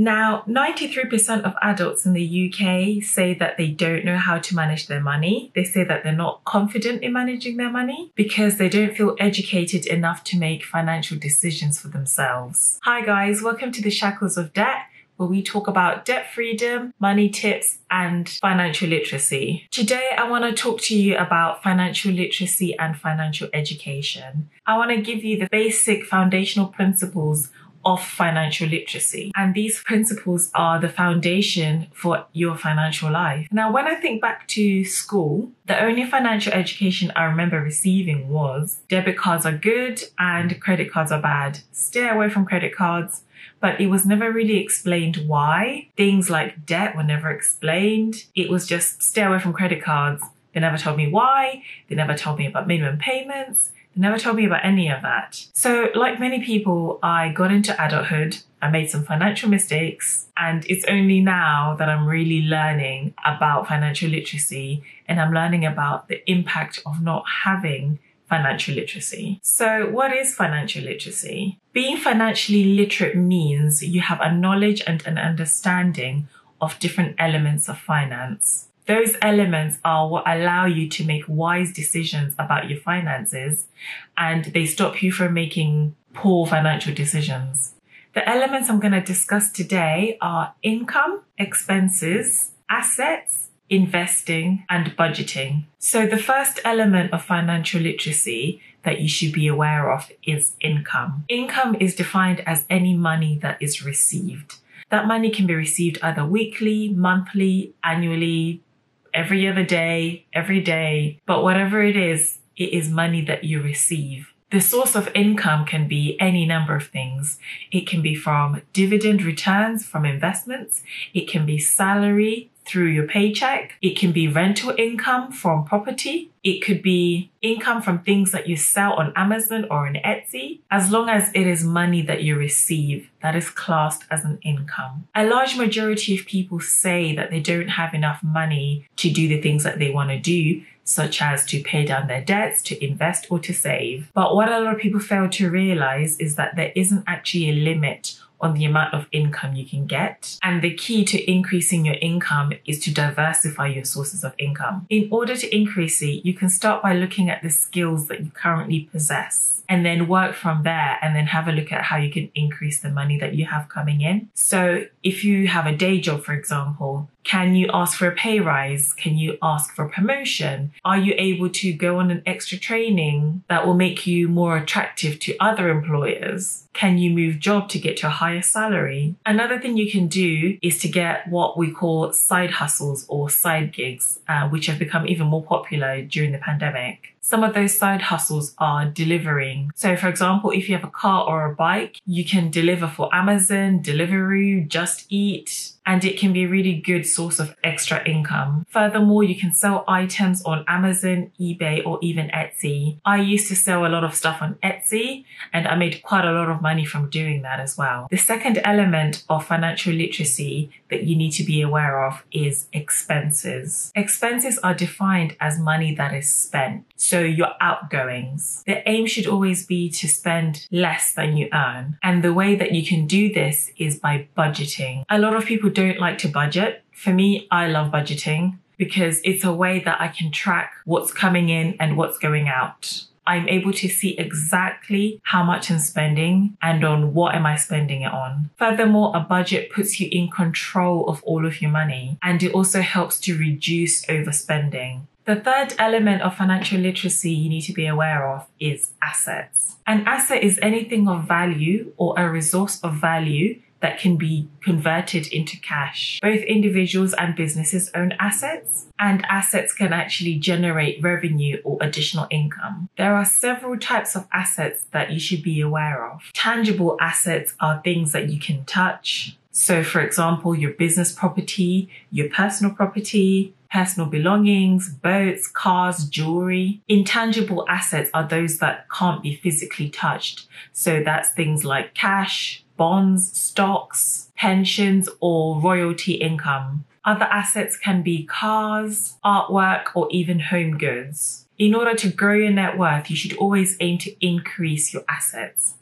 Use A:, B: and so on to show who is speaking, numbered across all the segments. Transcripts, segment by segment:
A: Now, 93% of adults in the UK say that they don't know how to manage their money. They say that they're not confident in managing their money because they don't feel educated enough to make financial decisions for themselves. Hi guys, welcome to the Shackles of Debt where we talk about debt freedom, money tips, and financial literacy. Today, I want to talk to you about financial literacy and financial education. I want to give you the basic foundational principles of financial literacy. And these principles are the foundation for your financial life. Now, when I think back to school, the only financial education I remember receiving was debit cards are good and credit cards are bad. Stay away from credit cards. But it was never really explained why. Things like debt were never explained. It was just stay away from credit cards. They never told me why. They never told me about minimum payments. They never told me about any of that. So, like many people, I got into adulthood. I made some financial mistakes, and it's only now that I'm really learning about financial literacy and I'm learning about the impact of not having financial literacy. So, what is financial literacy? Being financially literate means you have a knowledge and an understanding of different elements of finance. Those elements are what allow you to make wise decisions about your finances and they stop you from making poor financial decisions. The elements I'm going to discuss today are income, expenses, assets, investing, and budgeting. So, the first element of financial literacy that you should be aware of is income. Income is defined as any money that is received. That money can be received either weekly, monthly, annually, every other day, every day. But whatever it is, it is money that you receive. The source of income can be any number of things. It can be from dividend returns from investments. It can be salary through your paycheck. It can be rental income from property. It could be income from things that you sell on Amazon or on Etsy. As long as it is money that you receive, that is classed as an income. A large majority of people say that they don't have enough money to do the things that they want to do such as to pay down their debts, to invest, or to save. But what a lot of people fail to realize is that there isn't actually a limit on the amount of income you can get. And the key to increasing your income is to diversify your sources of income. In order to increase it, you can start by looking at the skills that you currently possess and then work from there and then have a look at how you can increase the money that you have coming in. So if you have a day job, for example, can you ask for a pay rise? Can you ask for promotion? Are you able to go on an extra training that will make you more attractive to other employers? Can you move job to get a higher salary? Another thing you can do is to get what we call side hustles or side gigs, uh, which have become even more popular during the pandemic. Some of those side hustles are delivering. So, for example, if you have a car or a bike, you can deliver for Amazon, Deliveroo, Just Eat, and it can be a really good source of extra income. Furthermore, you can sell items on Amazon, eBay, or even Etsy. I used to sell a lot of stuff on Etsy and I made quite a lot of money from doing that as well. The second element of financial literacy that you need to be aware of is expenses. Expenses are defined as money that is spent. So your outgoings. The aim should always be to spend less than you earn. And the way that you can do this is by budgeting. A lot of people don't like to budget. For me, I love budgeting because it's a way that I can track what's coming in and what's going out. I'm able to see exactly how much I'm spending and on what am I spending it on. Furthermore, a budget puts you in control of all of your money and it also helps to reduce overspending. The third element of financial literacy you need to be aware of is assets. An asset is anything of value or a resource of value that can be converted into cash. Both individuals and businesses own assets, and assets can actually generate revenue or additional income. There are several types of assets that you should be aware of. Tangible assets are things that you can touch. So, for example, your business property, your personal property, personal belongings, boats, cars, jewelry. Intangible assets are those that can't be physically touched. So that's things like cash, bonds, stocks, pensions, or royalty income. Other assets can be cars, artwork, or even home goods. In order to grow your net worth, you should always aim to increase your assets.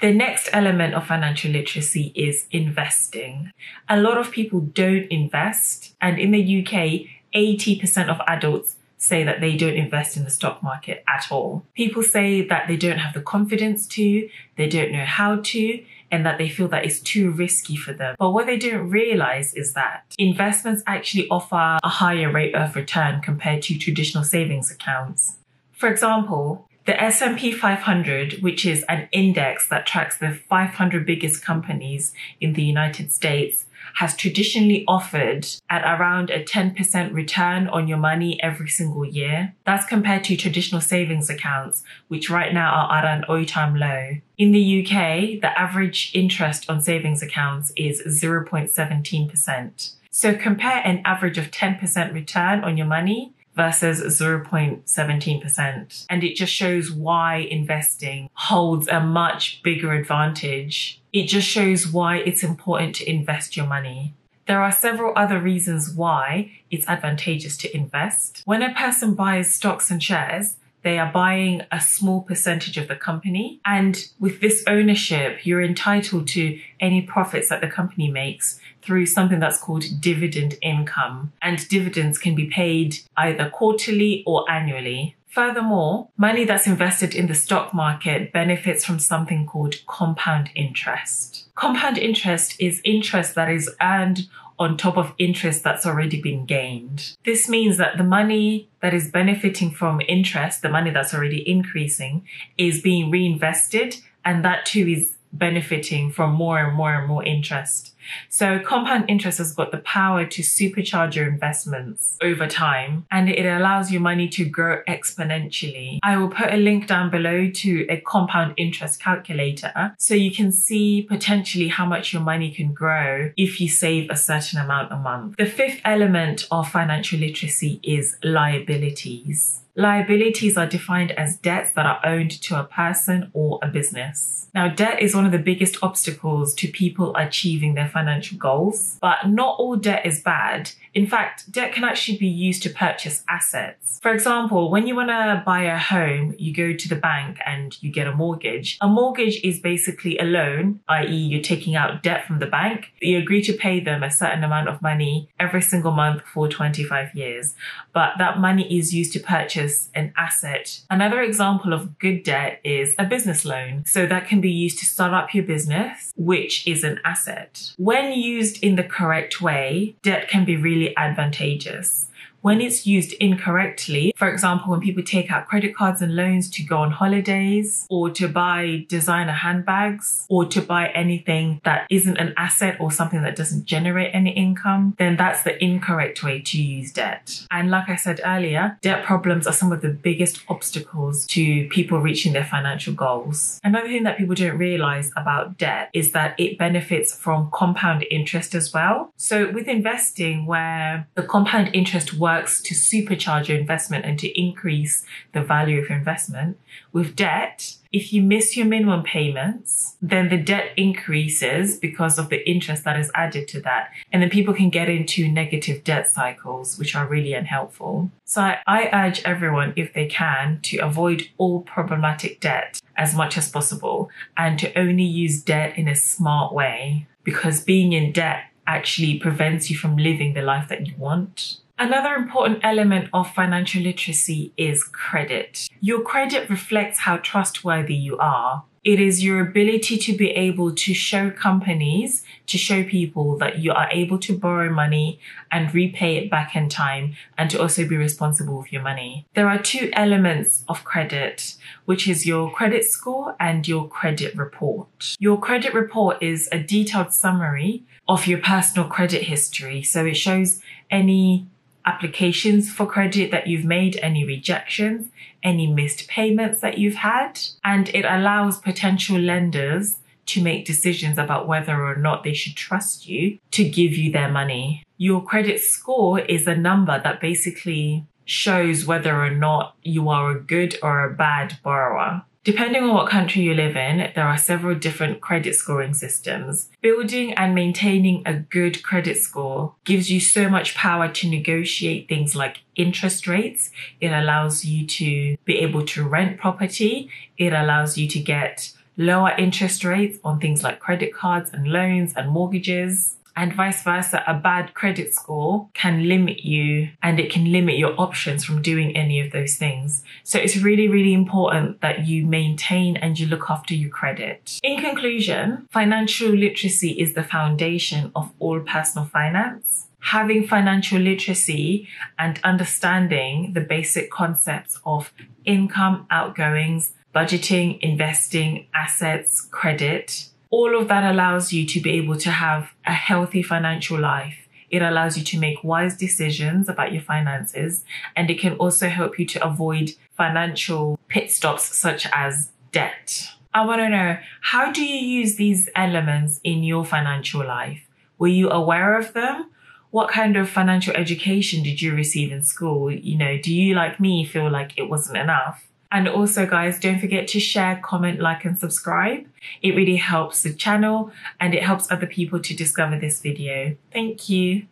A: The next element of financial literacy is investing. A lot of people don't invest, and in the UK, 80% of adults say that they don't invest in the stock market at all. People say that they don't have the confidence to, they don't know how to, and that they feel that it's too risky for them. But what they don't realize is that investments actually offer a higher rate of return compared to traditional savings accounts. For example, the S&P 500, which is an index that tracks the 500 biggest companies in the United States, has traditionally offered at around a 10% return on your money every single year. That's compared to traditional savings accounts, which right now are at an all-time low. In the UK, the average interest on savings accounts is 0.17%. So compare an average of 10% return on your money versus 0.17%. And it just shows why investing holds a much bigger advantage. It just shows why it's important to invest your money. There are several other reasons why it's advantageous to invest. When a person buys stocks and shares, they are buying a small percentage of the company. And with this ownership, you're entitled to any profits that the company makes through something that's called dividend income. And dividends can be paid either quarterly or annually. Furthermore, money that's invested in the stock market benefits from something called compound interest. Compound interest is interest that is earned on top of interest that's already been gained. This means that the money that is benefiting from interest, the money that's already increasing, is being reinvested, and that too is benefiting from more and more and more interest. So compound interest has got the power to supercharge your investments over time and it allows your money to grow exponentially. I will put a link down below to a compound interest calculator so you can see potentially how much your money can grow if you save a certain amount a month. The fifth element of financial literacy is liabilities. Liabilities are defined as debts that are owed to a person or a business. Now, debt is one of the biggest obstacles to people achieving their financial goals, but not all debt is bad. In fact, debt can actually be used to purchase assets. For example, when you want to buy a home, you go to the bank and you get a mortgage. A mortgage is basically a loan, i.e., you're taking out debt from the bank. You agree to pay them a certain amount of money every single month for 25 years, but that money is used to purchase an asset. Another example of good debt is a business loan. So that can be used to start up your business, which is an asset. When used in the correct way, debt can be really advantageous when it's used incorrectly, for example, when people take out credit cards and loans to go on holidays or to buy designer handbags or to buy anything that isn't an asset or something that doesn't generate any income, then that's the incorrect way to use debt. And like I said earlier, debt problems are some of the biggest obstacles to people reaching their financial goals. Another thing that people don't realize about debt is that it benefits from compound interest as well. So with investing where the compound interest works works to supercharge your investment and to increase the value of your investment. With debt, if you miss your minimum payments, then the debt increases because of the interest that is added to that. And then people can get into negative debt cycles, which are really unhelpful. So I, I urge everyone, if they can, to avoid all problematic debt as much as possible and to only use debt in a smart way because being in debt actually prevents you from living the life that you want. Another important element of financial literacy is credit. Your credit reflects how trustworthy you are. It is your ability to be able to show companies, to show people that you are able to borrow money and repay it back in time and to also be responsible with your money. There are two elements of credit, which is your credit score and your credit report. Your credit report is a detailed summary of your personal credit history. So it shows any applications for credit that you've made, any rejections, any missed payments that you've had, and it allows potential lenders to make decisions about whether or not they should trust you to give you their money. Your credit score is a number that basically shows whether or not you are a good or a bad borrower. Depending on what country you live in, there are several different credit scoring systems. Building and maintaining a good credit score gives you so much power to negotiate things like interest rates. It allows you to be able to rent property. It allows you to get lower interest rates on things like credit cards and loans and mortgages. And vice versa, a bad credit score can limit you and it can limit your options from doing any of those things. So it's really, really important that you maintain and you look after your credit. In conclusion, financial literacy is the foundation of all personal finance having financial literacy and understanding the basic concepts of income, outgoings, budgeting, investing, assets, credit, all of that allows you to be able to have a healthy financial life. It allows you to make wise decisions about your finances, and it can also help you to avoid financial pit stops such as debt. I want to know how do you use these elements in your financial life? Were you aware of them? What kind of financial education did you receive in school? You know, do you, like me, feel like it wasn't enough? And also, guys, don't forget to share, comment, like, and subscribe. It really helps the channel and it helps other people to discover this video. Thank you.